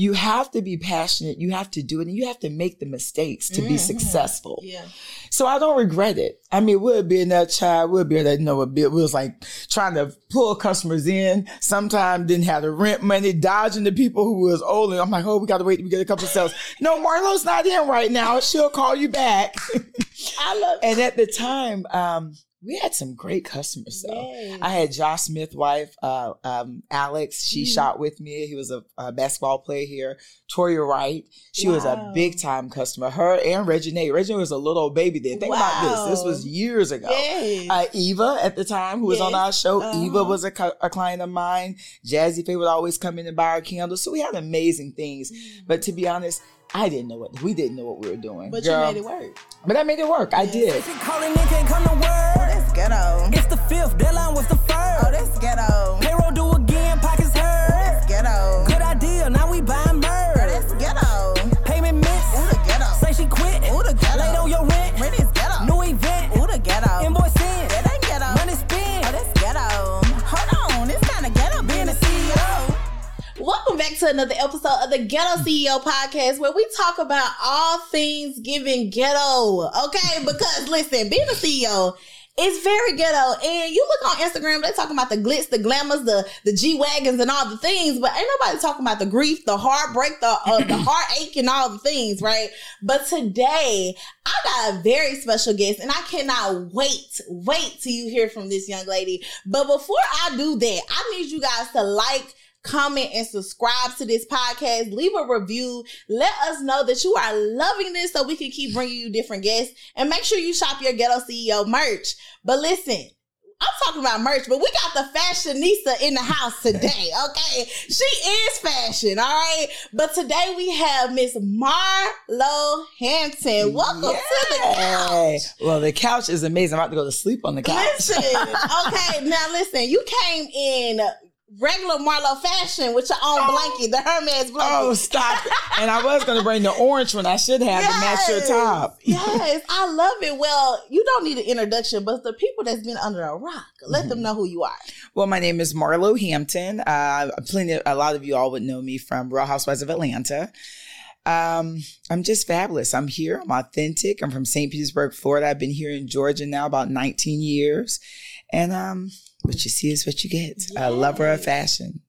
You have to be passionate. You have to do it and you have to make the mistakes to mm-hmm. be successful. Yeah. So I don't regret it. I mean, we'll be in that child, we'll be that, you know, we was like trying to pull customers in. Sometimes didn't have the rent money, dodging the people who was old. And I'm like, oh, we got to wait to get a couple of sales. no, Marlo's not in right now. She'll call you back. I love And at the time, um, we had some great customers though. Yay. I had Josh Smith wife, uh, um, Alex. She mm. shot with me. He was a, a, basketball player here. Toya Wright. She wow. was a big time customer. Her and Reggie Reggie was a little baby then. Think wow. about this. This was years ago. Uh, Eva at the time, who was yes. on our show. Uh-huh. Eva was a, a, client of mine. Jazze Pha would always come in and buy our candles. So we had amazing things. Mm. But to be honest, I didn't know what we didn't know what we were doing. But Girl. you made it work. But I made it work. I did. Calling in, can't come to work. Oh, that's ghetto. It's the fifth. Deadline was the first. Oh, that's ghetto. Payroll do again. Back to another episode of the Ghetto CEO podcast where we talk about all things giving ghetto. Okay, because listen, being a CEO is very ghetto. And you look on Instagram, they talking about the glitz, the glamours, the the G wagons, and all the things, but ain't nobody talking about the grief, the heartbreak, the uh, the heartache, and all the things, right? But today, I got a very special guest, and I cannot wait, wait till you hear from this young lady. But before I do that, I need you guys to like comment, and subscribe to this podcast. Leave a review. Let us know that you are loving this so we can keep bringing you different guests. And make sure you shop your Ghetto CEO merch. But listen, I'm talking about merch, but we got the fashionista in the house today. Okay. She is fashion. All right. But today we have Miss Marlo Hampton. Welcome Yay. to the couch. Well, the couch is amazing. I'm about to go to sleep on the couch. Listen. okay. Now listen, you came in regular Marlo fashion with your own oh. blanket, the Hermes blanket. Oh, stop. and I was going to bring the orange one I should have yes. to match your top. yes, I love it. Well, you don't need an introduction, but the people that's been under a rock, let mm-hmm. them know who you are. Well, my name is Marlo Hampton. Uh, plenty, of, a lot of you all would know me from Real Housewives of Atlanta. Um, I'm just fabulous. I'm here. I'm authentic. I'm from St. Petersburg, Florida. I've been here in Georgia now about 19 years. And um, what you see is what you get. Yes. A lover of fashion.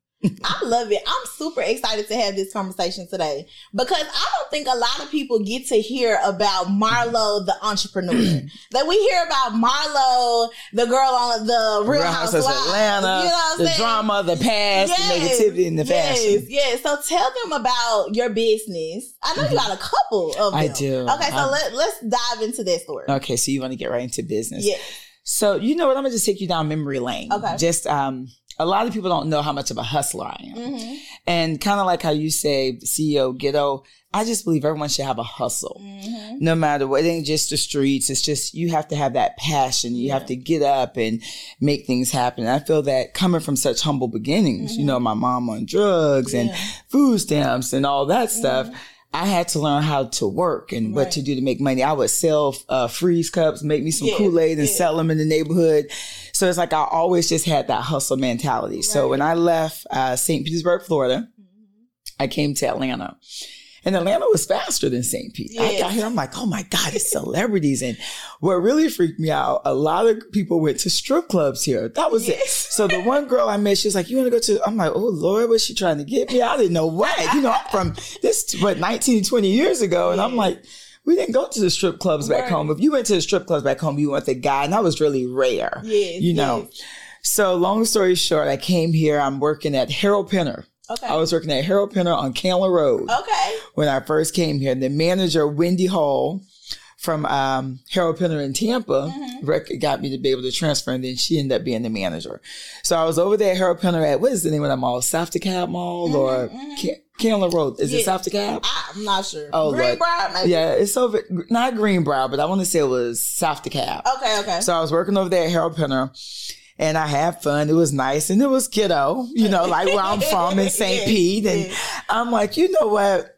I love it. I'm super excited to have this conversation today because I don't think a lot of people get to hear about Marlo, the entrepreneur. that we hear about Marlo, the girl on the Real, Real Housewives of Atlanta, you know the saying? drama, the past, yes, the negativity, and the fashion. Yes, yes. So tell them about your business. I know mm-hmm. you got a couple of them. I do. Okay, so I'm, let, let's dive into that story. Okay, so you want to get right into business. Yes. So you know what? I'm gonna just take you down memory lane. Okay. Just um, a lot of people don't know how much of a hustler I am, mm-hmm. and kind of like how you say CEO ghetto. I just believe everyone should have a hustle, mm-hmm. no matter what. It ain't just the streets. It's just you have to have that passion. You yeah. have to get up and make things happen. And I feel that coming from such humble beginnings, mm-hmm. you know, my mom on drugs yeah. and food stamps and all that stuff mm-hmm. I had to learn how to work and right. what to do to make money. I would sell uh, freeze cups, make me some yeah, Kool Aid, and yeah. sell them in the neighborhood. So it's like I always just had that hustle mentality. Right. So when I left uh, St. Petersburg, Florida, mm-hmm. I came to Atlanta. And Atlanta was faster than St. Pete. Yes. I got here, I'm like, oh my God, it's celebrities. and what really freaked me out, a lot of people went to strip clubs here. That was yes. it. So the one girl I met, she was like, you want to go to, I'm like, oh Lord, was she trying to get me? I didn't know what. You know, I'm from this, what, 19, 20 years ago. And I'm like, we didn't go to the strip clubs back right. home. If you went to the strip clubs back home, you went the guy, and that was really rare. Yes, you know. Yes. So long story short, I came here. I'm working at Harold Pinter. Okay. I was working at Harold Pinter on Candler Road. Okay. When I first came here, the manager Wendy Hall from um, Harold Pinter in Tampa mm-hmm. got me to be able to transfer, and then she ended up being the manager. So I was over there at Harold Pinter at what is the name of that mall? South DeKalb Mall mm-hmm, or mm-hmm. Candler Road? Is yeah. it South DeKalb? I'm not sure. Oh, Greenbrier, maybe. Yeah, it's over not Greenbrier, but I want to say it was South DeKalb. Okay, okay. So I was working over there at Harold Pinter and I had fun. It was nice and it was kiddo, you know, like where I'm from in St. Pete. And I'm like, you know what?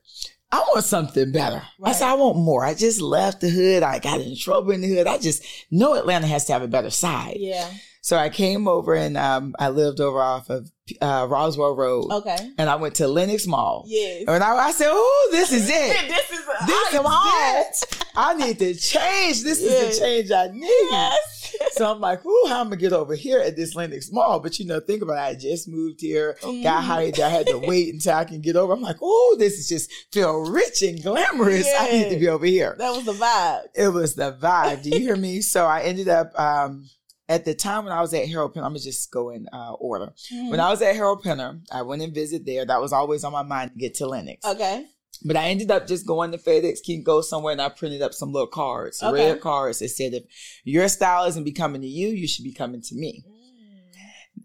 I want something better. Right. I said, I want more. I just left the hood. I got in trouble in the hood. I just know Atlanta has to have a better side. Yeah. So I came over and um, I lived over off of uh, Roswell Road. Okay. And I went to Lenox Mall. Yes. And I, I said, "Oh, this is it. this is This I is it. I need to change. This Yes. is the change I need." Yes. So I'm like, "Ooh, how am I gonna get over here at this Lenox Mall?" But you know, think about it. I just moved here, got Mhm. hired. I had to wait until I can get over. I'm like, "Oh, this is just feel rich and glamorous. I need to be over here." That was the vibe. It was the vibe. Do you hear me? So I ended up um, at the time when I was at Harold Penner. I'm gonna just go in uh, order. When I was at Harold Penner, I went and visited there. That was always on my mind to get to Lenox. okay. But I ended up just going to FedEx, can go somewhere, and I printed up some little cards, Okay. red cards that said, "If your style isn't becoming to you, you should be coming to me."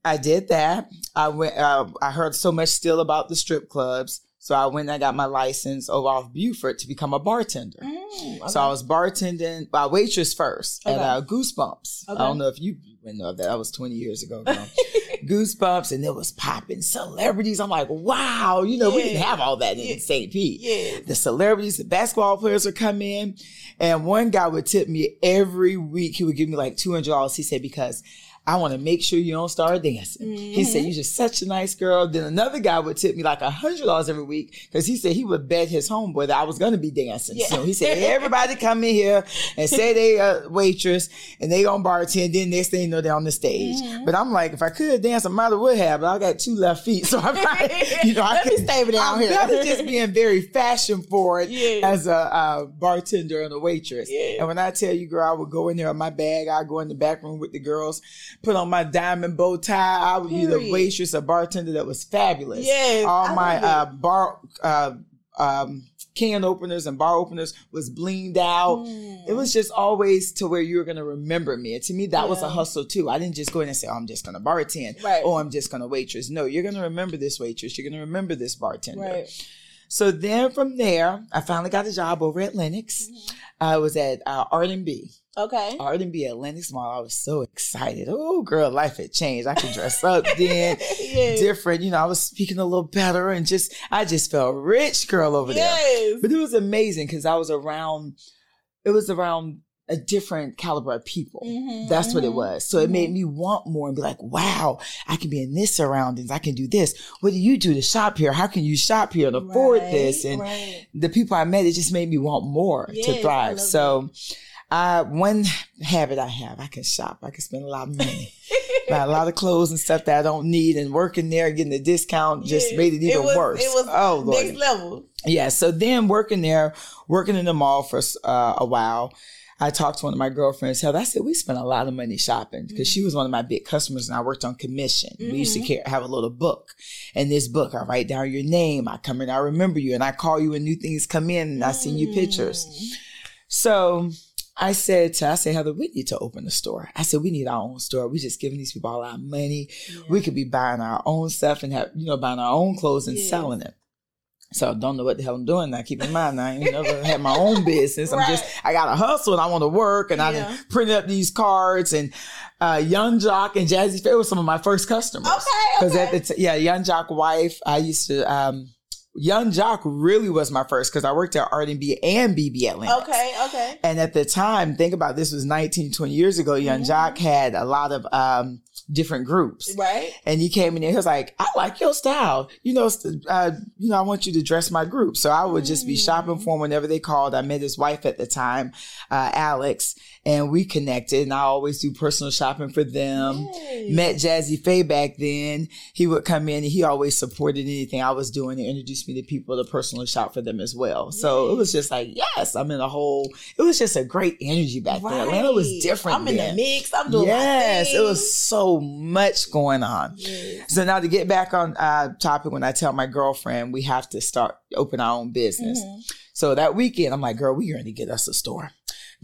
I did that. I went. Uh, I heard so much still about the strip clubs, so I went and I got my license over off Buford to become a bartender. Mm, So I was bartending, uh, waitress first at uh, Goosebumps. I don't know if you went know that. That was 20 years ago. Goosebumps, and it was popping celebrities. I'm like, wow, you know, we didn't have all that in Yeah. St. Pete. yeah. The celebrities, the basketball players would come in, and one guy would tip me every week. He would give me like $200. He said, because I want to make sure you don't start dancing. He said, Mm-hmm. You're just such a nice girl. Then another guy would tip me like a hundred dollars every week because he said he would bet his homeboy that I was going to be dancing. Yeah. So he said, Everybody come in here and say they a waitress and they on bartend. Then next thing you know, they're on the stage. Mm-hmm. But I'm like, if I could dance, I might have would have, but I got two left feet. So I'm like, you know, I could stay down I'm here. just being very fashion forward Yeah. as a uh, bartender and a waitress. Yeah. And when I tell you, girl, I would go in there with my bag. I'd go in the back room with the girls, put on my diamond bow tie. I would be the waitress or bartender that was fabulous. Yes, All I my uh, bar uh, um, can openers and bar openers was blinged out. Mm. It was just always to where you were going to remember me. And to me, that was a hustle too. I didn't just go in and say, oh, I'm just going to bartend. Right. Oh, I'm just going to waitress. No, you're going to remember this waitress. You're going to remember this bartender. Right. So then from there, I finally got a job over at Lenox. I was at uh, Arden B. Okay. Arden B at Lenox Mall. I was so excited. Oh, girl, life had changed. I could dress up then, yes. different. You know, I was speaking a little better and just, I just felt rich, girl, over there. But it was amazing because I was around, it was around a different caliber of people. Mhm, That's what it mhm, was. So it made me want more and be like, wow, I can be in this surroundings. I can do this. What do you do to shop here? How can you shop here and afford Right, this? And right. the people I met, it just made me want more Yes, to thrive. So, uh, one habit I have, I can shop. I can spend a lot of money. Buy a lot of clothes and stuff that I don't need and working there, getting a discount just Yes. made it even was, worse. It was oh, Lord. next level. Yeah. So then working there, working in the mall for uh, a while, I talked to one of my girlfriends. Hell, I said we spent a lot of money shopping because she was one of my big customers, and I worked on commission. We used to Mm-hmm. care, have a little book, and this book I write down your name. I come in, I remember you, and I call you when new things come in, and I send you pictures. Mm. So I said to I said Heather, we need to open a store. I said we need our own store. We just giving these people all our money. We could be buying our own stuff and have you know buying our own clothes and Yes. selling it. So I don't know what the hell I'm doing now. Keep in mind, I ain't never had my own business. I'm just, I got to hustle and I want to work and I Yeah. done printed up these cards and, uh, Young Joc and Jazze Pha were some of my first customers. Okay, Cause at the, t- yeah, Young Joc wife, I used to, um, Young Joc really was my first because I worked at Arden B and BB at Lenox. Okay, okay. And at the time, think about this was 19, 20 years ago. Young Mm-hmm. Joc had a lot of, um, different groups. Right. And he came in there. He was like, "I like your style. You know, uh, you know, I want you to dress my group." So I would just be shopping for him whenever they called. I met his wife at the time, uh, Alex, and we connected. And I always do personal shopping for them. Yay. Met Jazze Pha back then. He would come in and he always supported anything I was doing and introduced me to people to personally shop for them as well. So it was just like, yes, I'm in a whole. It was just a great energy back then. Atlanta was different. I'm in the mix. I'm doing Yes, it was so much going on. Yes. So now to get back on uh, topic, when I tell my girlfriend we have to start open our own business. Mm-hmm. So that weekend, I'm like, girl, we going to get us a store.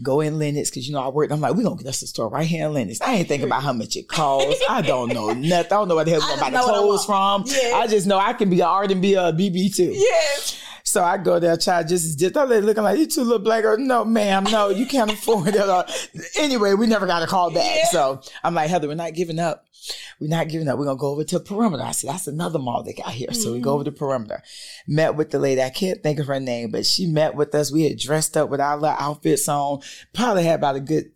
Go in Lenox because you know I worked. I'm like, we gonna get us a store right here in Lenox. I ain't thinking about how much it costs. I don't know nothing. I don't know where the hell I we're gonna buy the know what I clothes from. Yeah. I just know I can be an art and be a BB too. Yes. So I go there, child, just just they looking like you two little black girls. No, ma'am, no, you can't afford it. anyway, we never got a call back. Yeah. So I'm like, Heather, we're not giving up. We're not giving up. We're gonna go over to Perimeter. I said, that's another mall they got here. Mm-hmm. So we go mm-hmm. over to Perimeter. Met with the lady. I can't think of her name, but she met with us. We had dressed up with our little outfits on. Probably had about a good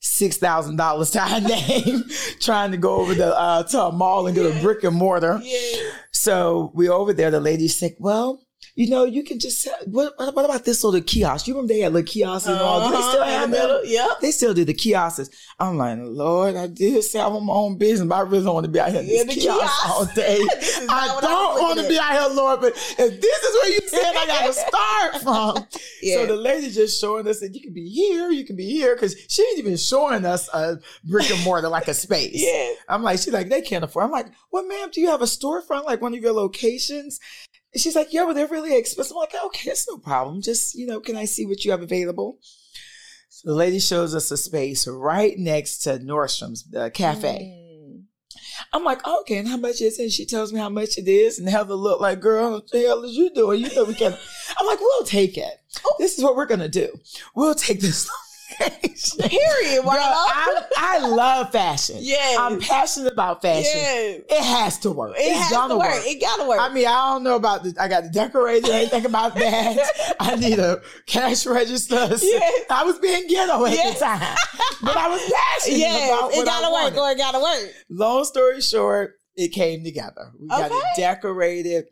six thousand dollars to our name, trying to go over the uh, to a mall and get a brick and mortar. Yeah. So we over there. The lady said, "Well, you know, you can just what, what about this little kiosk? You remember they had little kiosks and all? Uh-huh, they still have them. Yeah, they still do the kiosks. I'm like, Lord, I did say I want my own business, but I really don't want to be out here in yeah, this kiosk, kiosk all day. I don't want to be out here, Lord, but if this is where you said I got to start from, yeah. so the lady just showing us that you can be here, you can be here, because she ain't even showing us a brick and mortar like a space. yeah, I'm like, she's like, they can't afford. I'm like, well, ma'am, do you have a storefront like one of your locations? She's like, yeah, but they're really expensive. I'm like, okay, it's no problem. Just, you know, can I see what you have available? So the lady shows us a space right next to Nordstrom's the cafe. Mm. I'm like, okay, and how much is it? And she tells me how much it is and have the look like, girl, what the hell is you doing? You know we can. I'm like, we'll take it. Oh. This is what we're gonna do. We'll take this Period. I, I, love fashion. Yeah. I'm passionate about fashion. Yeah. It has to work. It it's has to work. work. It gotta work. I mean, I don't know about the I got the decorator, anything about that. I need a cash register. Yeah. I was being ghetto at yeah. the time. But I was passionate yeah. about it gotta work or it gotta work. Long story short, it came together. We okay. got it decorated.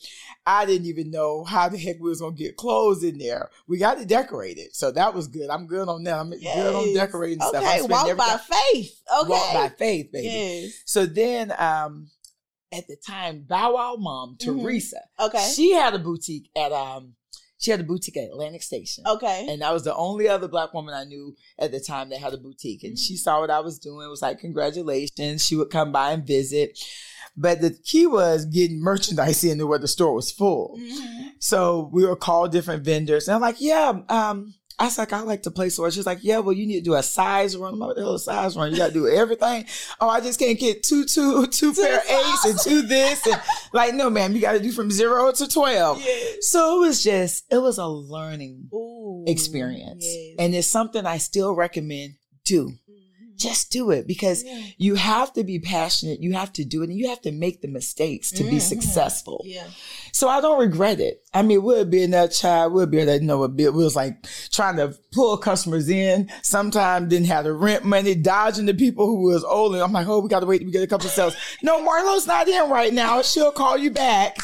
I didn't even know how the heck we was gonna get clothes in there. We got it decorated, so that was good. I'm good on that. I'm yes. good on decorating okay. stuff. Okay, walk by faith. Okay, walk by faith, baby. Yes. So then, um, at the time, Bow Wow mom mm-hmm. Teresa, okay, she had a boutique at um. She had a boutique at Atlantic Station. Okay. And I was the only other black woman I knew at the time that had a boutique. And mm-hmm. she saw what I was doing. Was like, congratulations. She would come by and visit. But the key was getting merchandise in where the store was full. Mm-hmm. So we would call different vendors. And I'm like, yeah, um, I was like, I like to play swords. She's like, yeah, well, you need to do a size run. I'm like, the hell size run? You got to do everything. Oh, I just can't get two, two, two pair eights and two this. And like, no, ma'am, you got to do from zero to 12. Yes. So it was just, it was a learning Ooh, experience. Yes. And it's something I still recommend do just do it because yeah. you have to be passionate. You have to do it and you have to make the mistakes to mm-hmm. be successful. Yeah. So I don't regret it. I mean, we'll be in that child, we'll be in that, you know, a bit, we was like trying to pull customers in. Sometimes didn't have the rent money, dodging the people who was old. And I'm like, oh, we got to wait to get a couple of sales. no, Marlo's not in right now. She'll call you back.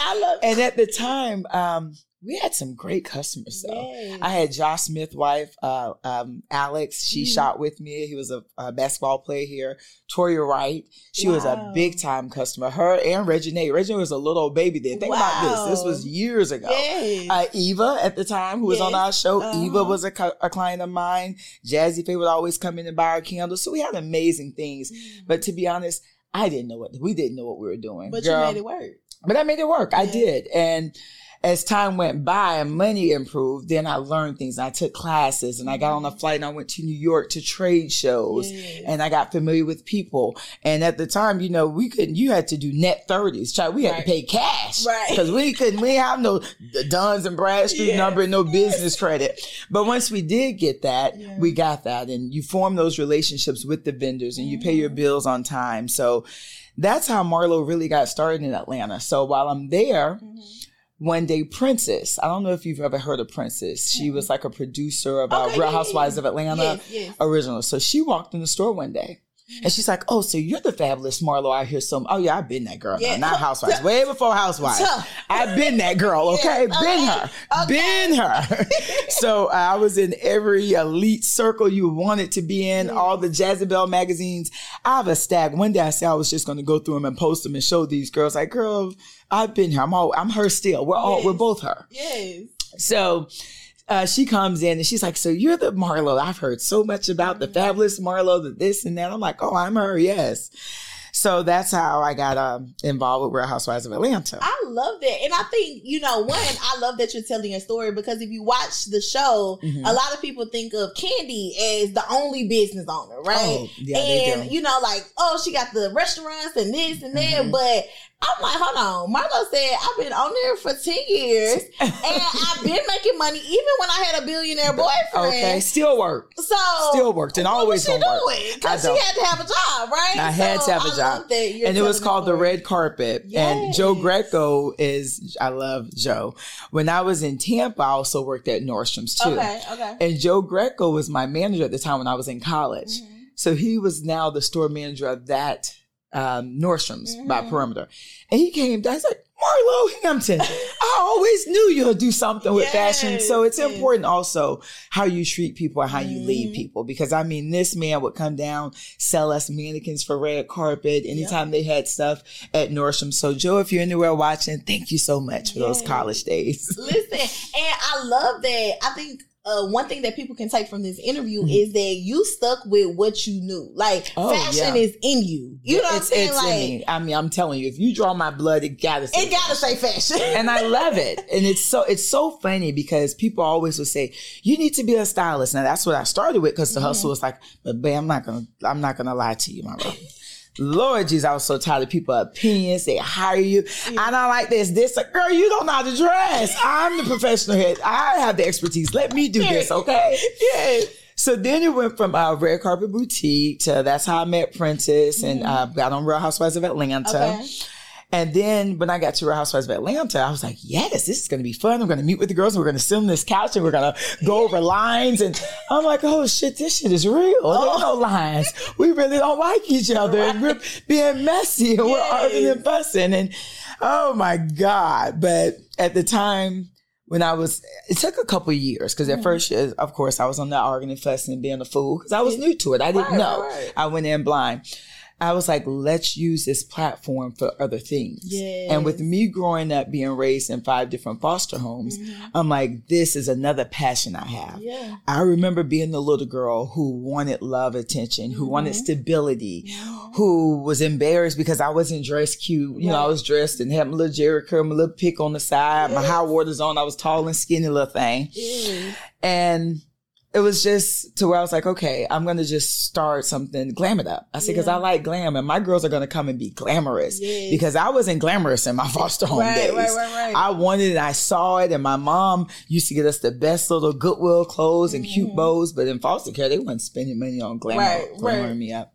I love And at the time, um, we had some great customers though. Yay. I had Josh Smith wife, uh, um, Alex. She mm. shot with me. He was a, a, basketball player here. Toya Wright. She wow. was a big time customer. Her and Reggie Reggie was a little baby then. Think wow. about this. This was years ago. Uh, Eva at the time, who was yes. on our show. Uh-huh. Eva was a, a, client of mine. Jazze Pha would always come in and buy our candles. So we had amazing things. Mm. But to be honest, I didn't know what we didn't know what we were doing. But Girl. you made it work. But I made it work. Yeah. I did. And as time went by and money improved, then I learned things. I took classes and I got on a flight and I went to New York to trade shows yes. and I got familiar with people. And at the time, you know, we couldn't, you had to do net 30s. We had right. to pay cash. Right. Cause we couldn't, we have no Duns and Bradstreet yes. number, no business credit. But once we did get that, yeah. we got that and you form those relationships with the vendors and you pay your mm-hmm. bills on time. So that's how Marlo really got started in Atlanta. So while I'm there, mm-hmm one day princess i don't know if you've ever heard of princess she mm-hmm. was like a producer about okay, real housewives yeah, of atlanta yes, original so she walked in the store one day and she's like, "Oh, so you're the fabulous Marlo I hear some. Oh yeah, I've been that girl. Yeah. No, not housewives. Way before housewives. I've been that girl. Okay, yeah. been her, okay. been her. so uh, I was in every elite circle you wanted to be in. All the Jezebel magazines. I have a stack. One day I said I was just going to go through them and post them and show these girls. Like, girl, I've been here. I'm all. I'm her still. We're all. We're both her. Yes. So uh, she comes in and she's like, "So you're the Marlo? I've heard so much about the mm-hmm. fabulous Marlo, the this and that." I'm like, "Oh, I'm her, yes." So that's how I got um, involved with Real Housewives of Atlanta. I love that. And I think, you know, one, I love that you're telling your story because if you watch the show, mm-hmm. a lot of people think of Kandi as the only business owner, right? Oh, yeah, and, you know, like, oh, she got the restaurants and this and that. Mm-hmm. But I'm like, hold on. Marlo said I've been on there for ten years and I've been making money even when I had a billionaire boyfriend. Okay, still work. So Still worked and always she doing? Because I she had to have a job, right? I had So to have I a job. that and it was called the red carpet and joe Yes. greco is i love joe when i was in tampa i also worked at nordstrom's too Okay, okay. and joe greco was my manager at the time when i was in college Mm-hmm. so he was now the store manager of that um, nordstrom's by Mm-hmm. perimeter and he came down he's like marlo hampton i always knew you'll do something with fashion so it's important also how you treat people and how you lead Mhm. people because i mean this man would come down sell us mannequins for red carpet anytime they had stuff at Nordstrom. So Joe, if you're anywhere watching, thank you so much for those college days. Listen, and I love that. I think uh, one thing that people can take from this interview Mhm. is that you stuck with what you knew. Like Oh, fashion yeah. is in you. You know what I'm saying? it's like in me. I mean, I'm telling you, if you draw my blood, it gotta say it gotta say fashion. and I love it. And it's so it's so funny because people always would say, You need to be a stylist. Now that's what I started with because the hustle was like, but babe, I'm not gonna I'm not gonna lie to you, my bro. Lord Jesus, I was so tired of people opinions. They hire you. I don't like this. This like, girl, you don't know how to dress. I'm the professional head. I have the expertise. Let me do this, okay? yeah. So then it went from uh, Red Carpet Boutique to that's how I met Princess and uh, got on Real Housewives of Atlanta. Okay. And then when I got to Real Housewives of Atlanta, I was like, yes, this is going to be fun. I'm going to meet with the girls. And We're going to sit on this couch and we're going to go over lines. And I'm like, oh shit, this shit is real. There ain't no lines. We really don't like each other. And we're being messy and we're arguing and fussing. And oh my God. But at the time, when I was, it took a couple years because Mm-hmm. at first, uh, of course, I was on the arguing and fussing and being a fool because I was new to it. I didn't Right, know. right, right. I went in blind. I was like, let's use this platform for other things. And with me growing up being raised in five different foster homes, I'm like, this is another passion I have. Mm-hmm. Yeah. I remember being the little girl who wanted love, attention, who wanted Mm-hmm. stability, who was embarrassed because I wasn't dressed cute. You know, I was dressed and had my little Jerry curl, my little pick on the side, my high waters on. I was tall and skinny little thing. Yeah. And it was just to where I was like, okay, I'm to just start something, glam it up. I said, because Yeah. I like glam and my girls are to come and be glamorous Yes. because I wasn't glamorous in my foster home Right, days. right, right, right. I wanted it. I saw it. And my mom used to get us the best little Goodwill clothes and cute bows. But in foster care, they weren't spending money on glamour, Mm-hmm. Right, glamoring me up.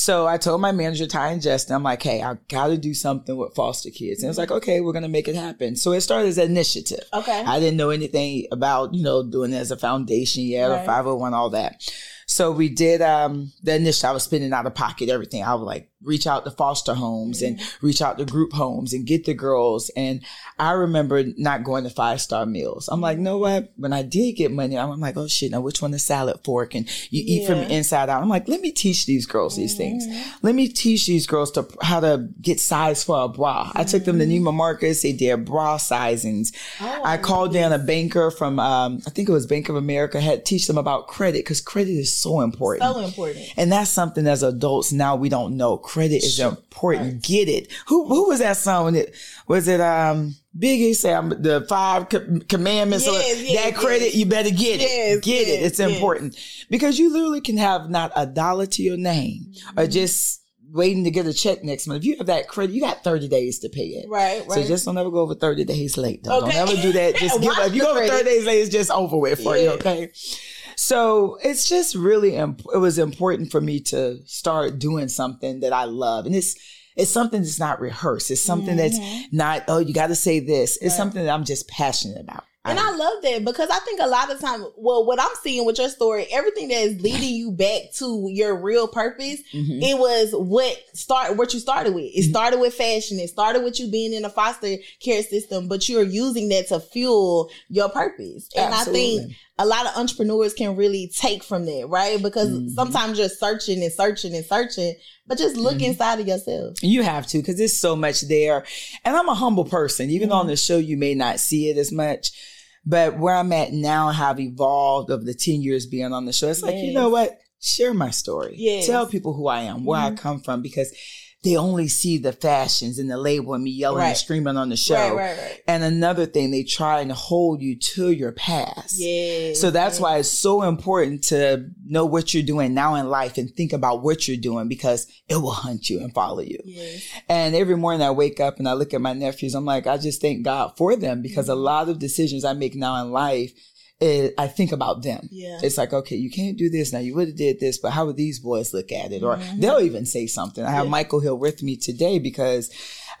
So I told my manager, Ty and Justin, I'm like, hey, I got to do something with foster kids. And it was like, okay, we're to make it happen. So it started as an initiative. Okay. I didn't know anything about, you know, doing it as a foundation yet Right. or 501, all that. So we did um the initial I was spending out of pocket everything. I would like reach out to foster homes and reach out to group homes and get the girls. And I remember not going to five star meals. I'm like, know what? When I did get money, I'm like, oh shit, now which one is salad fork? And you eat from Yeah. the inside out. I'm like, let me teach these girls these things. Let me teach these girls to how to get size for a bra. I took them to Neiman Marcus. They did bra sizings. I called down a banker from, um, I think it was Bank of America, had teach them about credit because credit is so important. So important. And that's something as adults now we don't know. Credit is important. Get it. Who who was that song? That was it? Um, Biggie um, the five co- commandments. or Yes, yes, that credit, yes. you better get it. Get it. It's important because you literally can have not a dollar to your name or Mm-hmm. just waiting to get a check next month. If you have that credit, you got thirty days to pay it. Right, So just don't ever go over 30 days late. Though. Okay. Don't ever do that. Just give up. If you go over 30 days late, it's just over with for you, okay? So it's just really, imp- it was important for me to start doing something that I love. And it's, it's something that's not rehearsed. It's something that's not, oh, you got to say this. It's something that I'm just passionate about. And I love that because I think a lot of time, well, what I'm seeing with your story, everything that is leading you back to your real purpose, Mhm. it was what start what you started with. It started with fashion. It started with you being in a foster care system, but you're using that to fuel your purpose. And I think Absolutely. A lot of entrepreneurs can really take from that, right? Because Mhm. sometimes you're searching and searching and searching, but just look Mhm. inside of yourself. You have to because there's so much there. And I'm a humble person. Even though on the show, you may not see it as much. But where I'm at now, have evolved over the 10 years being on the show. It's like, you know what? Share my story. Yes. Tell people who I am, where I Mhm. come from, because they only see the fashions and the label and me yelling Right. and screaming on the show. Right, right, right. And another thing, they try and hold you to your past. Yeah. So that's why it's so important to know what you're doing now in life and think about what you're doing because it will hunt you and follow you. Yes. And every morning I wake up and I look at my nephews, I'm like, I just thank God for them because Mm-hmm. a lot of decisions I make now in life, eh, I think about them. Yeah. It's like, okay, you can't do this now. You would have did this, but how would these boys look at it? Or Mm-hmm. they'll even say something. I have Michael Hill with me today because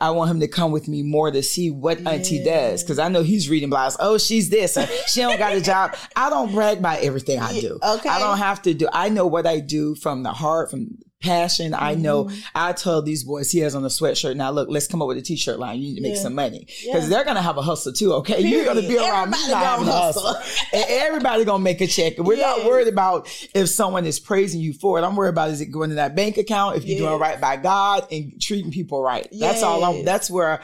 I want him to come with me more to see what Auntie does. Cause I know he's reading blogs. Oh, she's this. Or, she don't got a job. I don't brag about everything I do. Okay. I don't have to do. I know what I do from the heart, from passion. I know Mm-hmm. I tell these boys he has on a sweatshirt. Now look, let's come up with a t-shirt line. You need to make Yeah. some money Yeah. because they're gonna have a hustle too. Okay, you're gonna be around me Everybody not gonna hustle. hustle. and everybody gonna make a check. And we're not worried about if someone is praising you for it. I'm worried about is it going to that bank account if you're doing right by God and treating people right. That's all. I'm, that's where.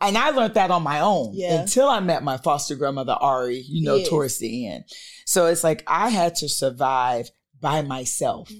And I learned that on my own Yeah. until I met my foster grandmother Ari. You know, towards the end. So it's like I had to survive by myself.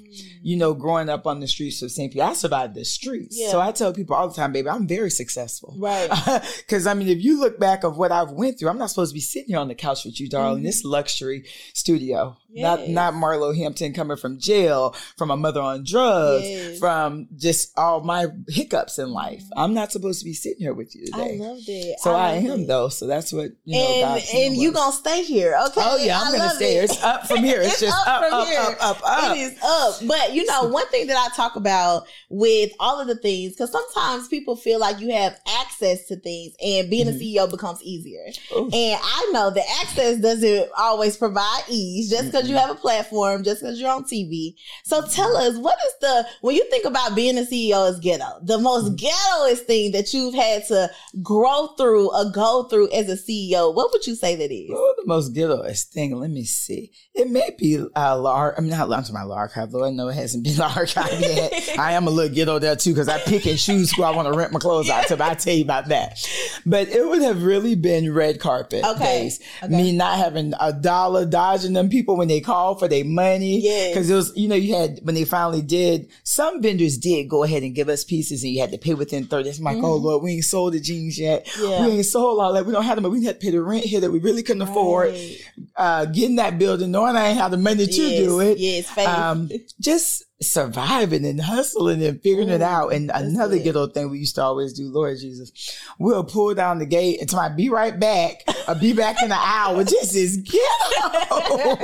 You know, growing up on the streets of St. Pete, I survived the streets. Yeah. So I tell people all the time, baby, I'm very successful. Right. Because I mean, if you look back of what I've went through, I'm not supposed to be sitting here on the couch with you, darling. This luxury studio, not Mm-hmm. Yes. not Marlo Hampton coming from jail, from a mother on drugs, Yes. from just all my hiccups in life. I'm not supposed to be sitting here with you Mm-hmm. I today. love that. so I, love am that. though. So that's what you know. and and you gonna stay here, okay? Oh yeah, I'm I gonna love stay here. it. It's up from here. It's, It's just up up, from up, here. up, up, up. It is up. But you know, one thing that I talk about with all of the things, because sometimes people feel like you have access to things and being Mhm. a CEO becomes easier. Ooh. And I know that access doesn't always provide ease just because you have a platform, just because you're on TV. So tell us, what is the, when you think about being a CEO as ghetto, the most Mm-hmm. ghettoest thing that you've had to grow through or go through as a CEO, what would you say that is? Oh, the most ghettoest thing. Let me see. It may be uh, large. I'm not to my archive, though. I know it hasn't been archived yet. I am a little ghetto there too because I pick and choose who I want to rent my clothes out to. But I tell you about that. But it would have really been red carpet Okay. days. Okay. Me not having a dollar, dodging them people when they call for their money. Yeah. Because it was, you know, you had when they finally did. Some vendors did go ahead and give us pieces, and you had to pay within thirty. It's like, oh Lord, we ain't sold the jeans yet. Mm-hmm. Yeah. We ain't sold all that. We don't have them. But We had to pay the rent here that we really couldn't afford Right. uh, getting that building, knowing I ain't have the money to Yes, do it. Yes, faith. Um, just surviving and hustling and figuring it out. And another good. ghetto thing we used to always do, Lord Jesus, we'll pull down the gate until I be right back. I'll be back in an hour. This is ghetto.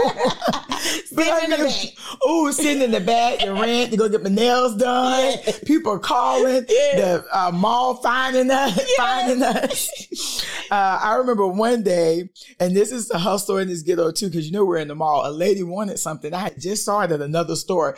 Sitting in the back. Oh, sitting in the back, the rent to go get my nails done. Yeah. People calling. Yeah. The uh, mall finding us. Finding us. Uh, I remember one day, and this is the hustle in this ghetto too, because you know we're in the mall. A lady wanted something. I had just saw it at another store.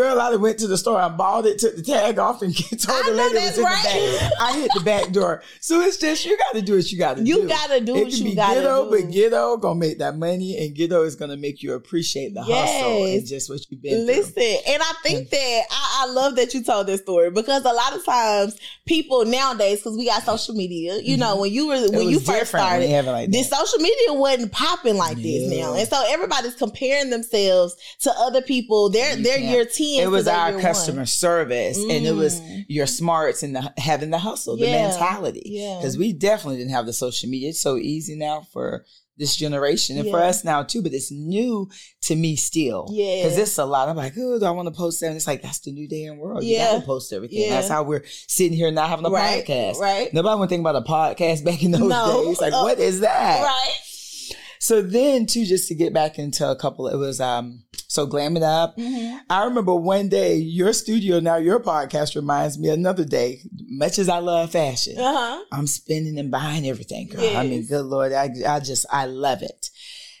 Girl, I went to the store, I bought it, took the tag off, and told the lady it was that's in right. the back. I hit the back door. So it's just you got to do what you got to do. You gotta do it what can you be gotta ghetto, do. but ghetto gonna make that money, and ghetto is gonna make you appreciate the hustle Yes. and just what you've been Listen, through. and I think that I, I love that you told this story because a lot of times people nowadays, because we got social media, you know, when you were Mm-hmm. It when you first when started, like this social media wasn't popping like this now, and so everybody's comparing themselves to other people. They're they're can't. year ten. It was our customer one. service, and it was Mm. your smarts and the, having the hustle, the Yeah. mentality. Yeah. Because we definitely didn't have the social media. It's so easy now for this generation and for us now too, but it's new to me still. Yeah. Because it's a lot. I'm like, oh, do I want to post that? And it's like, that's the new day in world. You Yeah. got to post everything. Yeah. That's how we're sitting here not having a Right, podcast. right. Nobody would think about a podcast back in those No. days. Like, Oh. what is that? right. So then too, just to get back into a couple, it was um so glam it up. Mm-hmm. I remember one day your studio, now your podcast reminds me another day. Much as I love fashion, Uh huh. I'm spending and buying everything, girl. I mean, good Lord, I, I just, I love it.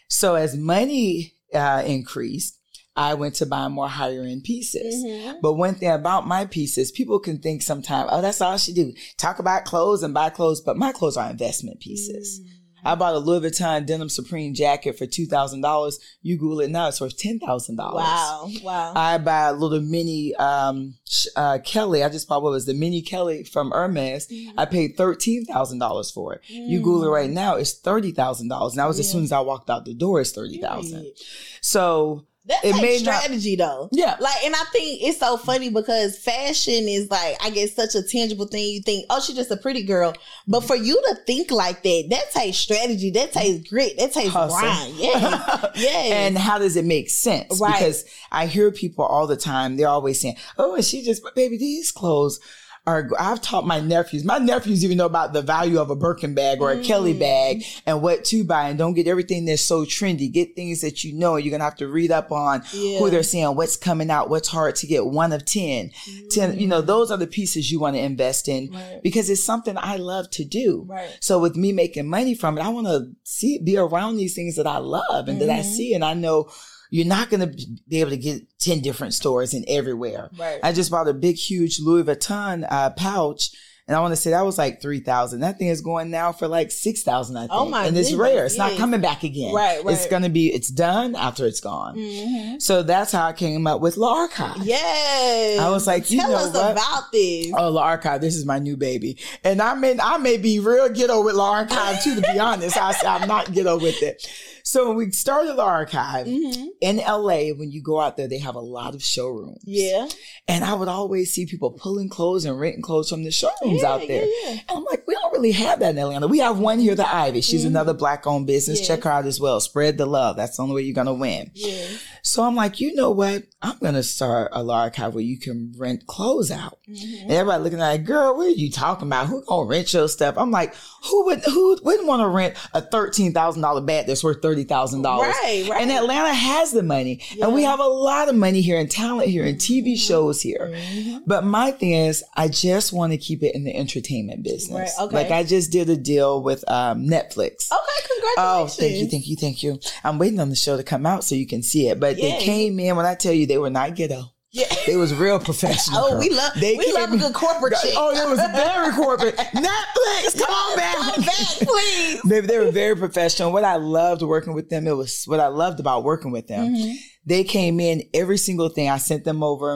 So as money uh, increased, I went to buy more higher end pieces. Mm-hmm. But one thing about my pieces, people can think sometimes, oh, that's all she do. Talk about clothes and buy clothes, but my clothes are investment pieces. Mm. I bought a Louis Vuitton denim Supreme jacket for two thousand dollars. You Google it now; it's worth ten thousand dollars. Wow. Wow. I buy a little mini um, uh, Kelly. I just bought what was the mini Kelly from Hermes. Mm-hmm. I paid thirteen thousand dollars for it. You Google it right now; it's thirty thousand dollars. And that was as soon as I walked out the door. It's thirty thousand. Period. So That's It like may not- strategy though. Yeah. Like, and I think it's so funny because fashion is like, I guess, such a tangible thing. You think, oh, she's just a pretty girl. But for you to think like that, that takes strategy, that takes grit, that takes Hustle. grind. Yeah. Yeah. And how does it make sense? Right. Because I hear people all the time, they're always saying, Oh, and she just, baby, these clothes are, I've taught my nephews, my nephews even know about the value of a Birkin bag or a Kelly Mm. bag and what to buy. And don't get everything that's so trendy. Get things that you know you're going to have to read up on Yeah. who they're saying, what's coming out, what's hard to get, one of 10. 10, you know, those are the pieces you want to invest in Mm. Right. because it's something I love to do. Right. So with me making money from it, I want to see be around these things that I love and that I Mm-hmm. see, and I know you're not going to be able to get ten different stores in everywhere. Right. I just bought a big, huge Louis Vuitton uh, pouch. And I want to say that was like three thousand. That thing is going now for like six thousand. I think. Oh, my And it's goodness, rare. It's not coming back again. Right, It's right. Mm-hmm. gonna be. It's done after it's gone. So that's how I came up with Le Archive. yes. I was like, you tell know us what? about this. Oh, La this is my new baby. And I may, I may be real ghetto with La too, to be honest. I, I'm not ghetto with it. So when we started the Archive Mm-hmm. in LA, when you go out there, they have a lot of showrooms. Yeah. And I would always see people pulling clothes and renting clothes from the showrooms Yeah, out there. yeah, yeah. And I'm like, we don't really have that in Atlanta. We have one here, the Ivy. She's another black owned business. Mm-hmm. Yes. Check her out as well. Spread the love. That's the only way you're going to win. Yeah. So I'm like, you know what? I'm gonna start a Le archive where you can rent clothes out. Mm-hmm. And everybody looking at, like, girl, what are you talking about? Who gonna rent your stuff? I'm like, who would who wouldn't want to rent a thirteen thousand dollar bag that's worth thirty thousand dollars? Right, right. And Atlanta has the money, and we have a lot of money here and talent here and Mm-hmm. TV shows here. But my thing is, I just want to keep it in the entertainment business. Right, okay. Like I just did a deal with um, Netflix. Okay, congratulations. Oh, thank you, thank you, thank you. I'm waiting on the show to come out so you can see it. But Yeah. they came in when I tell you they were not ghetto. Yeah. They was real professional. Oh, girl. we love They we love a good corporate chick. Oh, it was very corporate. Netflix, come on back. Come back, please. They, they were very professional. What I loved working with them, it was what I loved about working with them. Mm-hmm. They came in every single thing. I sent them over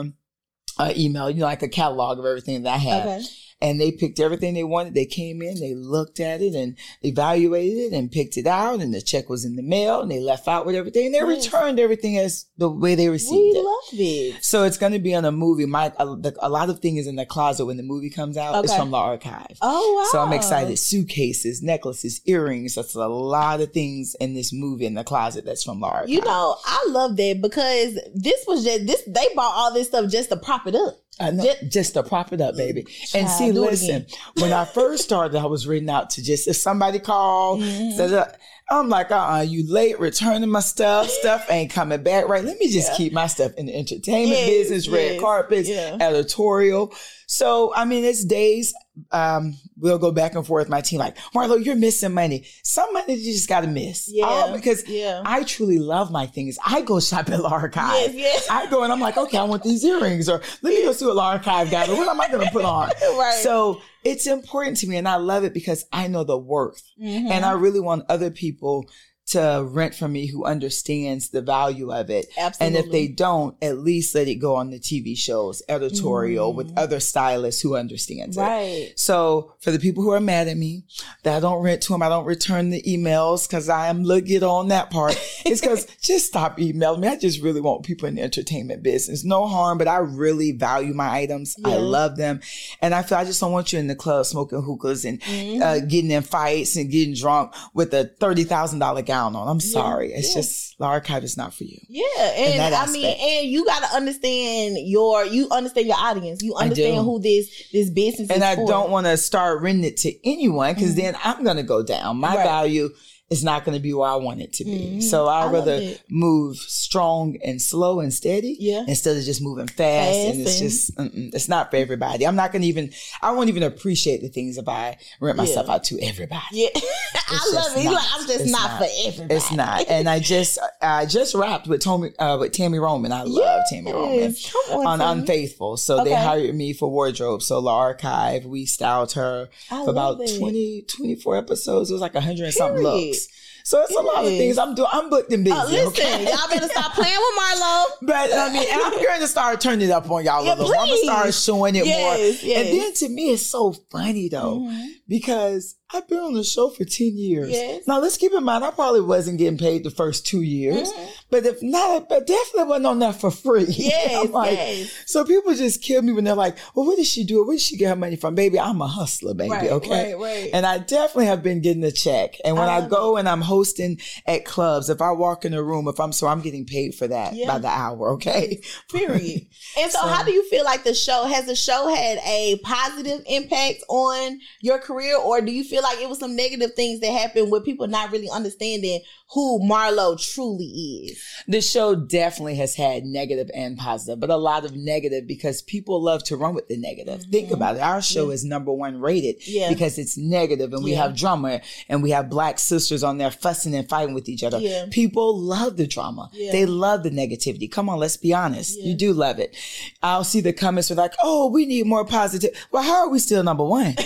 an email, you know, like a catalog of everything that I had. Okay. And they picked everything they wanted. They came in, they looked at it and evaluated it and picked it out. And the check was in the mail and they left out with everything. And they Yes. returned everything as the way they received We it. love it. So it's going to be on a movie. My a, the- a lot of things in the closet when the movie comes out is Okay. from the archive. Oh wow. So I'm excited. Suitcases, necklaces, earrings. That's a lot of things in this movie in the closet that's from the archive. You know, I love that because this was just this. They bought all this stuff just to prop it up. I know, Just- just, to prop it up, baby. and Child, see, listen, when I first started, I was written out to just if somebody called, Mm-hmm. uh, I'm like, uh, uh you late returning my stuff. Stuff ain't coming back, right? Let me just keep my stuff in the entertainment Yes, business, red yes, carpets, yeah. editorial. So, I mean, it's days. Um, we'll go back and forth. My team, like, Marlo, you're missing money. Some money you just got to miss. Yeah, Oh, because yeah. I truly love my things. I go shop at Le Archive. Yes, yes. I go and I'm like, okay, I want these earrings, or let me go see what Le Archive got, or what am I going to put on? Right. So it's important to me, and I love it because I know the worth, Mm-hmm. and I really want other people to rent from me who understands the value of it. And if they don't, at least let it go on the TV shows, editorial with other stylists who understands it. Mm. Right. So for the people who are mad at me that I don't rent to them, I don't return the emails because I am looking on that part. It's because just stop emailing me. I just really want people in the entertainment business. No harm, but I really value my items. I love them, and I feel I just don't want you in the club smoking hookahs and Mm-hmm. uh, getting in fights and getting drunk with a thirty thousand gown on. I'm sorry, it's yeah. just the archive is not for you. Yeah, and I mean, and you got to understand your, you understand your audience. You understand who this this business and I for. don't want to start renting it to anyone because then I'm going to go down. My Mm-hmm. Right. value is not going to be where I want it to be. Mhm. So I I'd love rather move strong and slow and steady Yeah. instead of just moving fast. and it's just, mm-mm, it's not for everybody. I'm not going to even, I won't even appreciate the things if I rent myself Yeah. out to everybody. Yeah, I love it. Not. like, I'm just not, not. for everybody. It's not. And I just, I just rapped with Tommy, uh, with Tami Roman. I love Tami Roman on, on Tami. Unfaithful. So they hired me for wardrobe. So Le Archive, we styled her I for about it. 20, 24 episodes. It was like a 100 and something Period. So it's a lot of things I'm doing. I'm booked and busy. Uh, listen, okay? y'all better stop playing with Marlo. But I mean, and I'm going to start turning it up on y'all a little. more. I'm going to start showing it more. Yes, yes. And then to me, it's so funny though, Mhm. because I've been on the show for 10 years. Yes. Now let's keep in mind, I probably wasn't getting paid the first two years, Mhm. but if not, but definitely wasn't on that for free. Yes, like, yes. So people just kill me when they're like, well, what did she do it? Where did she get her money from? Baby, I'm a hustler, baby. Right, okay. right, right. And I definitely have been getting a check. And when I I, go and I'm hosting at clubs, if I walk in a room, if I'm so I'm getting paid for that Yeah. by the hour, okay? Period. And so, So- how do you feel like the show has the show had a positive impact on your career, or do you feel like it was some negative things that happened with people not really understanding who Marlo truly is? the show definitely has had negative and positive, but a lot of negative because people love to run with the negative. Think about it. Our show is number one rated Mm-hmm. Yeah. because it's negative and we Yeah. have drama and we have black sisters on there fussing and fighting with each other. Yeah. People love the drama. Yeah. They love the negativity. Come on, let's be honest. Yeah. You do love it. I'll see the comments are like, oh, we need more positive. Well, how are we still number one?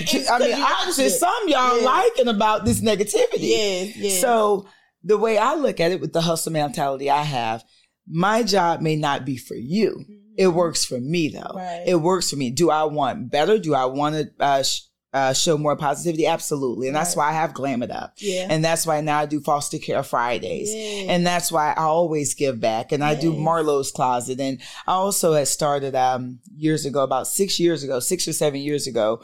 I mean, obviously, it. some y'all Yeah. liking about this negativity. Yes, yes. So the way I look at it with the hustle mentality I have, my job may not be for you. It works for me though. Mm-hmm. Right. It works for me. Do I want better? Do I want to uh, sh- uh, show more positivity? Absolutely. And that's why I have Glam It Up. Yeah. And that's why now I do Foster Care Fridays. Yes. And that's why I always give back. And I do. Marlo's Closet. And I also had started um, years ago, about six years ago, six or seven years ago.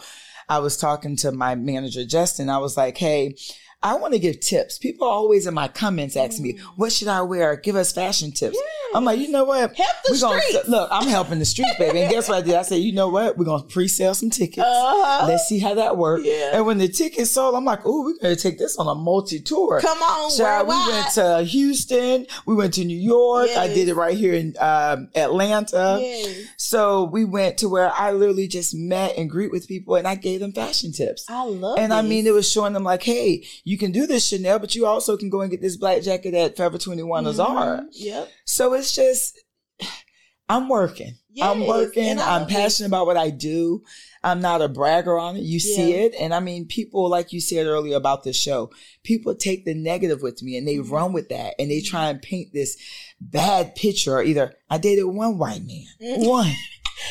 I was talking to my manager, Justin. I was like, hey, I want to give tips. People always in my comments ask me, mm. what should I wear? Give us fashion tips. I'm like, you know what? Help the gonna- streets. look, I'm helping the streets, baby. And guess what I did? I said, you know what? We're going to pre-sale some tickets. Uh-huh. Let's see how that works. Yeah. And when the tickets sold, I'm like, oh, we're going to take this on a multi-tour. Come on, Child, we went to Houston. We went to New York. I did it right here in um, Atlanta. Yes. So we went to where I literally just met and greet with people and I gave them fashion tips. I love And I mean, it was showing them like, hey, you can do this Chanel, but you also can go and get this black jacket at Forever 21 or Zara. Mhm. Yep. So it's just, I'm working. I'm working. I'm love it. passionate about what I do. I'm not a bragger on it. You see it. And I mean, people, like you said earlier about the show, people take the negative with me and they Mm-hmm. run with that and they try and paint this bad picture. Either I dated one white man, Mm-hmm. one.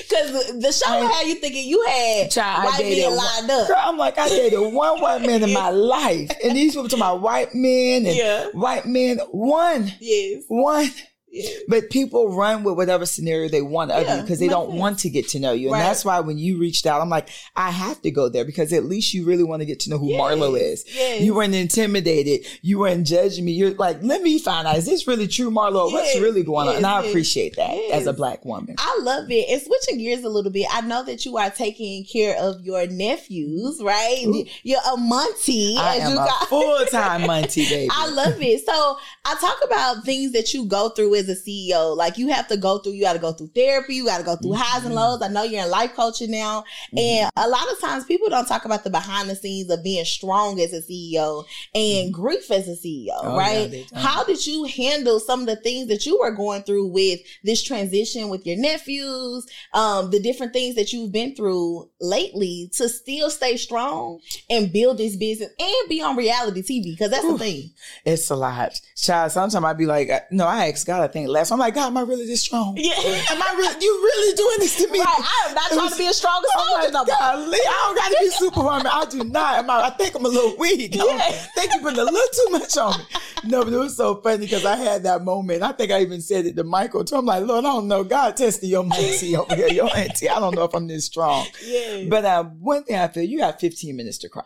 Because the, show I- had you thinking you had Child, white men lined up. Girl, I'm like, I dated one white man in my life. And these people talking about white men and Yeah. white men, one, Yes. one. Yes. But people run with whatever scenario they want of Yeah, you because they don't sense. want to get to know you. And Right. that's why when you reached out, I'm like, I have to go there because at least you really want to get to know who Yes, Marlo is. yes. You weren't intimidated. You weren't judging me. You're like, let me find out, is this really true, Marlo? What's really going on? And I appreciate that yes. as a black woman. I love it. And switching gears a little bit, I know that you are taking care of your nephews, right? Ooh. You're a Monty, I am a got. full time Monty baby. I love it. So I talk about things that you go through as a CEO. Like you have to go through, you got to go through therapy, you got to go through highs Mm-hmm. and lows. I know you're in life coaching now. And a lot of times people don't talk about the behind the scenes of being strong as a CEO and grief as a CEO, Oh, right? don't. How did you handle some of the things that you were going through with this transition with your nephews, um, the different things that you've been through lately to still stay strong and build this business and be on reality TV? Because that's the thing. It's a lot. Child, sometimes I'd be like, uh, no, I asked God, I think last. I'm like, God, am I really this strong? Yeah. Am I really, you really doing this to me? Right, I am not trying to be as strong I'm soldier like, golly, I don't got to be superwoman. I do not. I'm, I think I'm a little weak. Yeah. think you putting a little too much on me. No, but it was so funny because I had that moment. I think I even said it to Michael too. I'm like, Lord, I don't know. God tested your auntie over here, your auntie. I don't know if I'm this strong. Yeah. But uh, one thing I feel, you got 15 minutes to cry.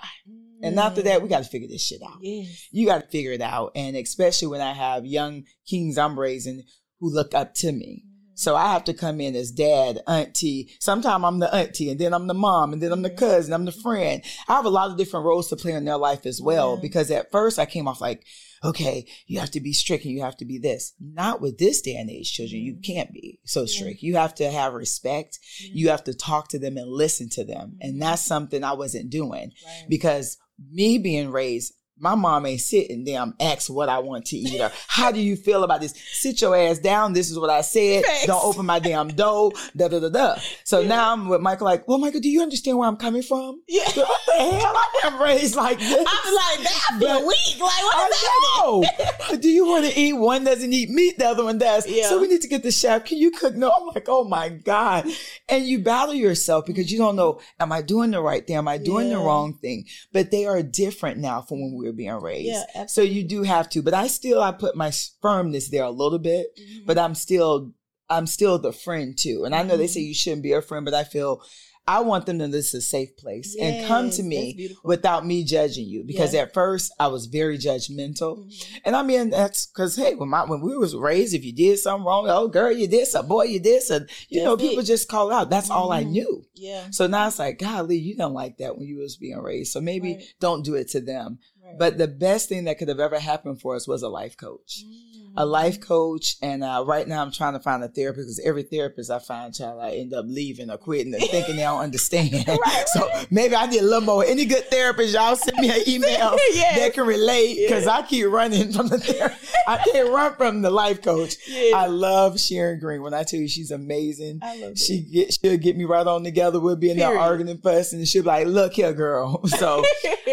And after that, we mm. got to figure this shit out. Yes. You got to figure it out. And especially when I have young kings I'm raising who look up to me. Mm-hmm. So I have to come in as dad, auntie. Sometimes I'm the auntie, and then I'm the mom, and then I'm the cousin, I'm the friend. I have a lot of different roles to play in their life as well. Yeah. Because at first I came off like, okay, you have to be strict and you have to be this. Not with this day and age children. You mm-hmm. can't be so strict. You have to have respect. You have to talk to them and listen to them. And mm-hmm. that's something I wasn't doing Right. because me being raised my mom ain't sitting there. I'm asked what I want to eat or how do you feel about this? Sit your ass down. This is what I said. Facts. Don't open my damn door. Da da da da. So now I'm with Michael. Like, well, Michael, do you understand where I'm coming from? Yeah. What the hell? I am raised like this. I'm like, that I feel But- weak. Like, what is I know. do you want to eat? One doesn't eat meat, the other one does. Yeah. So we need to get the chef. Can you cook? No, I'm like, oh my God. And you battle yourself because you don't know, am I doing the right thing? Am I doing the wrong thing? But they are different now from when we were being raised. Yeah, so you do have to. But I still, I put my firmness there a little bit, happening? but I'm still, I'm still the friend too. And I know they Mm-hmm. say you shouldn't be a friend, but I feel I want them to know this is a safe place and come to me without me judging you. Because Yeah. at first I was very judgmental. Mhm. And I mean that's because hey, when my when we was raised, if you did something wrong, oh girl, you did something, boy, you did something. You know, That's it. people just call out. That's all I Mhm. knew. Yeah. So now it's like, golly, you don't like that when you was being raised. So maybe Right. don't do it to them. But the best thing that could have ever happened for us was a life coach. Mm. A Mm-hmm. life coach, and uh, right now I'm trying to find a therapist because every therapist I find, child, I end up leaving or quitting or thinking they don't understand. Right, So maybe I need a little more. Any good therapist, y'all send me an email Yes. that can relate because Yeah. I keep running from the therapist. I can't run from the life coach. Yeah. I love Sharon Green. When I tell you she's amazing, I love she get she'll get me right on together. We'll be in there arguing and fussing, and she'll be like, "Look here, girl." So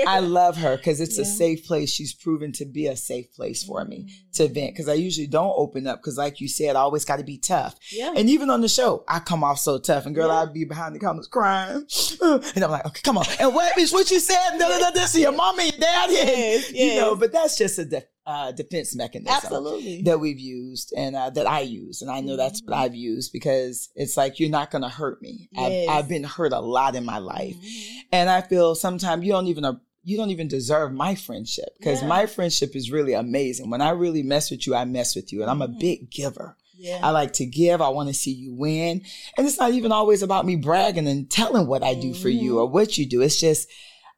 I love her because it's a safe place. She's proven to be a safe place for me Mm. to vent because I usually don't open up because, like you said, I always got to be tough. Yeah. And even on the show, I come off so tough, and girl, Yeah. I'd be behind the comments crying, and I'm like, "Okay, come on." And what is? What you said? Da, da, da, this your mommy and daddy, Yes, you know. But that's just a de- uh, defense mechanism Absolutely. that we've used and uh, that I use. And I know that's what Mhm. I've used because it's like, you're not going to hurt me. Yes. I've, I've been hurt a lot in my life. Mhm. And I feel sometimes you don't even, you don't even deserve my friendship because Yeah. my friendship is really amazing. When I really mess with you, I mess with you and I'm a Mhm. big giver. Yeah. I like to give. I want to see you win. And it's not even always about me bragging and telling what I do for you Mhm. or what you do. It's just,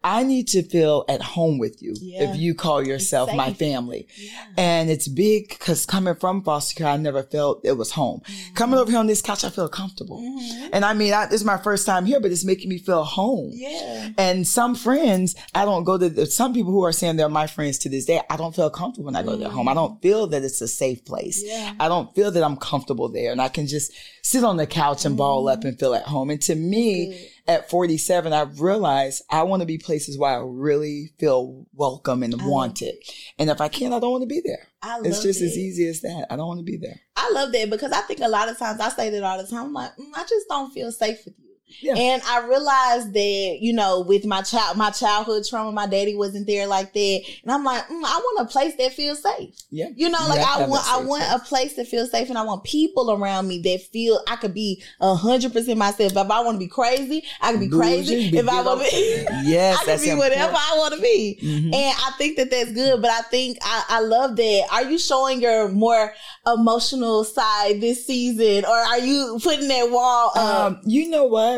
I need to feel at home with you Yeah. if you call yourself my family. Yeah. And it's big because coming from foster care, I never felt it was home. Mm-hmm. Coming over here on this couch, I feel comfortable. Mhm. And I mean, I, this is my first time here, but it's making me feel home. Yeah. And some friends, I don't go to, some people who are saying they're my friends to this day, I don't feel comfortable when I go to their home. I mm-hmm. don't feel that it's a safe place. Yeah. I don't feel that I'm comfortable there and I can just sit on the couch and ball up mm-hmm. and feel at home. And to me, Good. At 47, I've realized I want to be places where I really feel welcome and I wanted. And if I can't, I don't want to be there. I love It's just it. as easy as that. I don't want to be there. I love that because I think a lot of times I say that all the time. I'm like, mm, I just don't feel safe with you. Yeah. And I realized that, you know, with my child, my childhood trauma, my daddy wasn't there like that. And I'm like, mm, I want a place that feels safe. Yeah. You know, like to I want, I want a place that feels safe, and I want people around me that feel I could be a hundred percent myself. If I want to be crazy, I can be crazy. Bougie, If I want to be, Yes, I can be whatever important. I want to be. Mhm. And I think that that's good, but I think I, I love that. Are you showing your more emotional side this season, or are you putting that wall up? Um, you know what?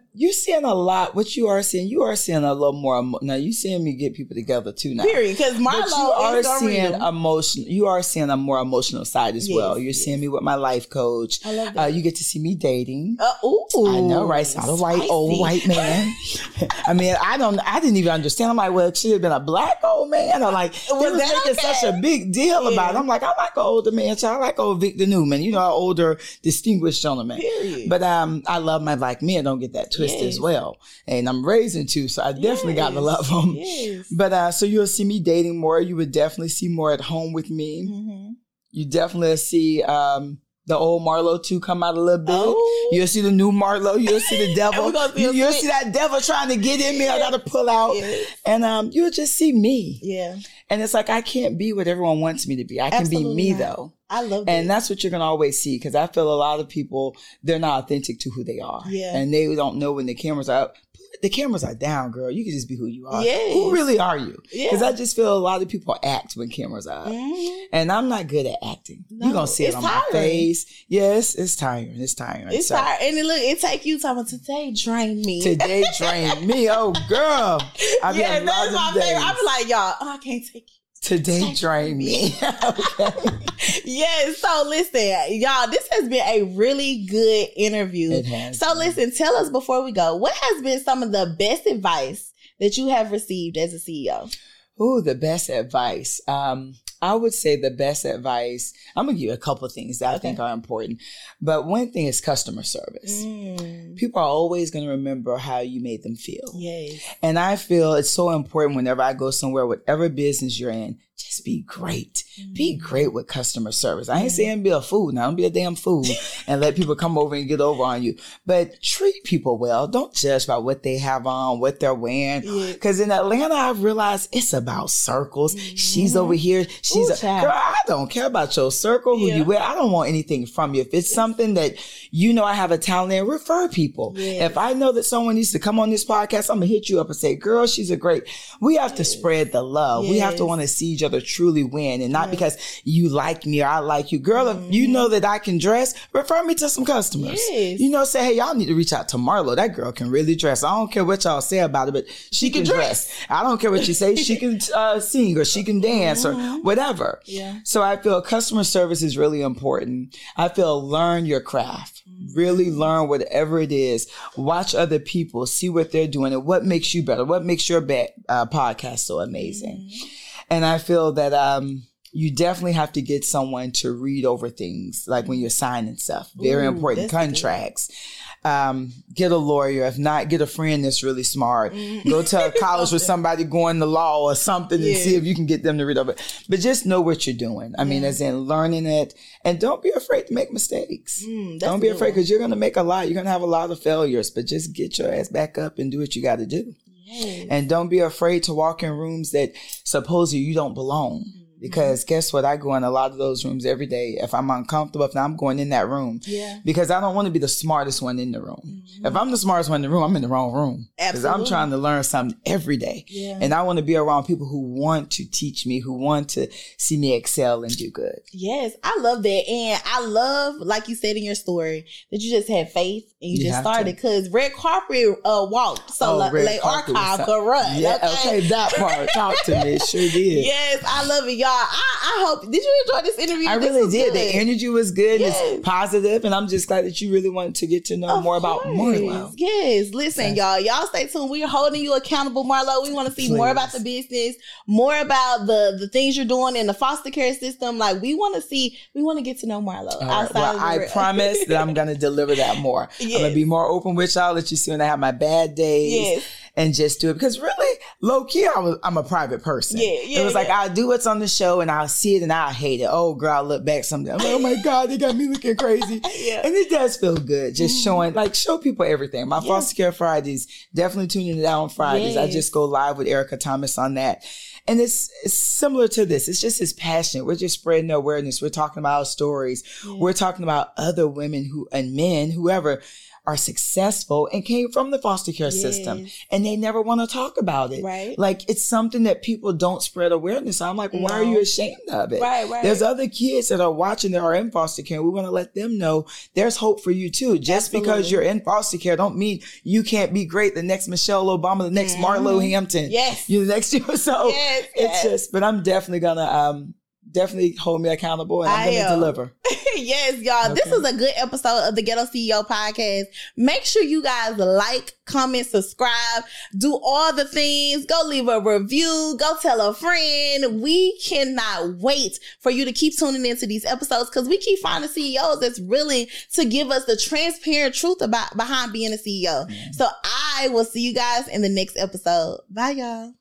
You're seeing a lot. What you are seeing, you are seeing a little more. emo- Now you seeing me get people together too now. Period. Because But you are seeing unreal. emotion. You are seeing a more emotional side as Yes, well. You're yes. seeing me with my life coach. I love Uh, you get to see me dating. Uh, ooh, I know, right? So a white old white man. I mean, I don't. I didn't even understand. I'm like, well, it should have been a black old man. I'm like, they Was that making okay? such a big deal about it. I'm like, I like an older man. So I like old Victor Newman. You know, an older, distinguished gentleman. Period. But um, I love my black men. Don't get that twisted Yes. as well. And I'm raising two, so I definitely got to Yes. love them. Yes. But uh, so you'll see me dating more. You would definitely see more at home with me. Mhm. You definitely see um the old Marlo too come out a little bit. Oh. You'll see the new Marlo. You'll see the devil. see you, will see that devil trying to get in me. I gotta pull out. Yes. And um, you'll just see me. Yeah. And it's like I can't be what everyone wants me to be. I can Absolutely be me not. though. I love. And that's what you're gonna always see because I feel a lot of people they're not authentic to who they are. Yeah. And they don't know when the cameras are up. The cameras are down, girl. You can just be who you are. Yes. Who really are you? Yeah. Because I just feel a lot of people act when cameras are up. Mhm. And I'm not good at acting. No, You're gonna see it on tiring. my face. Yes, it's tiring. It's tiring. It's So, hard. And it look, it take you talking today drain me. Today drain me. Oh girl. I've yeah, that's my of favorite. I'm like, y'all, oh, I can't take it. Today drained me. okay. Yes. So listen, y'all, this has been a really good interview. So listen, tell us before we go, what has been some of the best advice that you have received as a CEO? Ooh, the best advice. Um, I would say the best advice. I'm gonna give you a couple of things that I think are important, but one thing is customer service. Mm, People are always gonna remember how you made them feel, yes. and I feel it's so important whenever I go somewhere, whatever business you're in, just be great. Be mm-hmm. great with customer service. I ain't saying be a fool. Now don't be a damn fool and let people come over and get over on you. But treat people well. Don't judge by what they have on, what they're wearing. Yeah. Cause in Atlanta, I've realized it's about circles. She's over mm-hmm. here. She's Ooh, a child. girl. I don't care about your circle, who Yeah. you wear. I don't want anything from you. If it's something that you know I have a talent in, refer people. If I know that someone needs to come on this podcast, I'm gonna hit you up and say, girl, she's a great. We have to spread the love. We have to want to see each other truly win and not because you like me or I like you. Girl, if you know that I can dress, refer me to some customers. Mm-hmm. Yes. You know, say, hey, y'all need to reach out to Marlo. That girl can really dress. I don't care what y'all say about it, but she, can, can dress. I don't care what you say. She can uh, sing or she can dance or whatever. Mm-hmm. Yeah. So I feel customer service is really important. I feel learn your craft. Really learn whatever it is. Watch other people, see what they're doing and what makes you better. What makes your ba- uh, podcast so amazing. And I feel that um, you definitely have to get someone to read over things, like when you're signing stuff. Very Ooh, important contracts. Um, get a lawyer. If not, get a friend that's really smart. Go to a college with somebody going to law or something and see if you can get them to read over. it. But just know what you're doing. I mean, Yeah. as in learning it, and don't be afraid to make mistakes. Mm, don't be afraid because you're going to make a lot. You're going to have a lot of failures, but just get your ass back up and do what you got to do. And don't be afraid to walk in rooms that supposedly you don't belong. Mm-hmm. Because guess what? I go in a lot of those rooms every day. If I'm uncomfortable, if I'm going in that room, Yeah. because I don't want to be the smartest one in the room. If I'm the smartest one in the room, I'm in the wrong room. Because I'm Mm-hmm. Trying to learn something every day. Yeah. And I want to be around people who want to teach me, who want to see me excel and do good. Yes, I love that. And I love, like you said in your story, that you just had faith and you, You just started because red carpet uh, walked. So Oh, like, red like archive run. Yeah, okay, that part. Talk to me. It sure did. Yes, I love it, y'all. I, I hope. Did you enjoy this interview? I This really did. good. The energy was good. Yes. It's positive, and I'm just glad that you really wanted to get to know Of more about. Marlo. Yes, listen, Yes. y'all. Y'all stay tuned. We're holding you accountable, Marlo. We want to see more about the business, more about the the things you're doing in the foster care system. Like we want to see, we want to get to know Marlo. Right. outside Well, of the I promise that I'm gonna deliver that more. I'm gonna be more open with y'all. Let you see when I have my bad days. Yes. And just do it because really, low key, I was, I'm a private person. Yeah, yeah, It was like. I'll do what's on the show and I'll see it and I'll hate it. Oh, girl, I'll look back someday. I'm like, oh my god, they got me looking crazy. Yeah. And it does feel good just mm. showing, like, show people everything. My foster care Fridays, definitely tuning it out on Fridays. I just go live with Erica Thomas on that. And it's, it's similar to this. It's just as passionate. We're just spreading awareness. We're talking about our stories. We're talking about other women who and men, whoever, are successful and came from the foster care system and they never want to talk about it. Right. Like it's something that people don't spread awareness. I'm like, why are you ashamed of it? Right, right. There's other kids that are watching that are in foster care. We want to let them know there's hope for you too. Just because you're in foster care don't mean you can't be great. The next Michelle Obama, the next Marlo Hampton. Mm-hmm. Yes. You're the next so Yes, it's yes. just but I'm definitely gonna um definitely hold me accountable and I'm I gonna am. deliver. yes, y'all. This is a good episode of the Ghetto CEO podcast. Make sure you guys like, comment, subscribe, do all the things. Go leave a review. Go tell a friend. We cannot wait for you to keep tuning into these episodes because we keep finding CEOs that's willing to give us the transparent truth about behind being a CEO. Mm-hmm. So I will see you guys in the next episode. Bye, y'all.